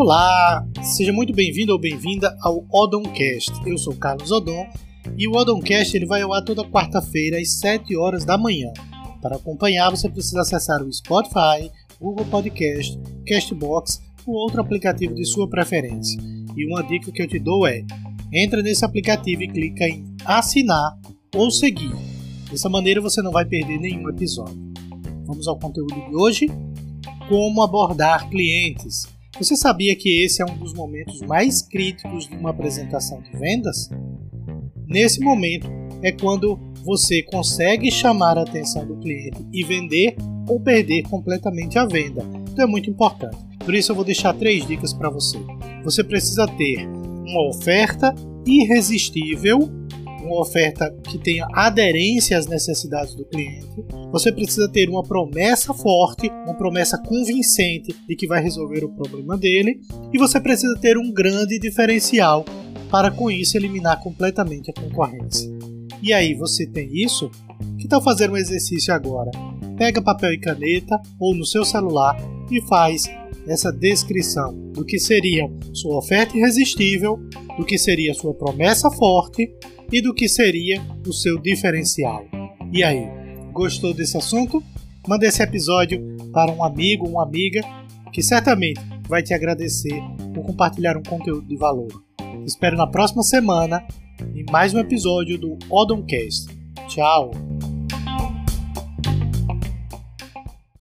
Olá, seja muito bem-vindo ou bem-vinda ao Odoncast. Eu sou Carlos Odon e o Odoncast ele vai ao ar toda quarta-feira às 7 horas da manhã. Para acompanhar, você precisa acessar o Spotify, Google Podcast, Castbox ou outro aplicativo de sua preferência. E uma dica que eu te dou é: entra nesse aplicativo e clica em assinar ou seguir. Dessa maneira você não vai perder nenhum episódio. Vamos ao conteúdo de hoje: como abordar clientes. Você sabia que esse é um dos momentos mais críticos de uma apresentação de vendas? Nesse momento é quando você consegue chamar a atenção do cliente e vender ou perder completamente a venda. Então é muito importante. Por isso eu vou deixar três dicas para você. Você precisa ter uma oferta irresistível uma oferta que tenha aderência às necessidades do cliente. Você precisa ter uma promessa forte, uma promessa convincente de que vai resolver o problema dele, e você precisa ter um grande diferencial para com isso eliminar completamente a concorrência. E aí, você tem isso? Que tal fazer um exercício agora? Pega papel e caneta ou no seu celular e faz essa descrição do que seria sua oferta irresistível, do que seria sua promessa forte e do que seria o seu diferencial. E aí, gostou desse assunto? Manda esse episódio para um amigo, uma amiga que certamente vai te agradecer por compartilhar um conteúdo de valor. Te espero na próxima semana em mais um episódio do Odoncast. Tchau!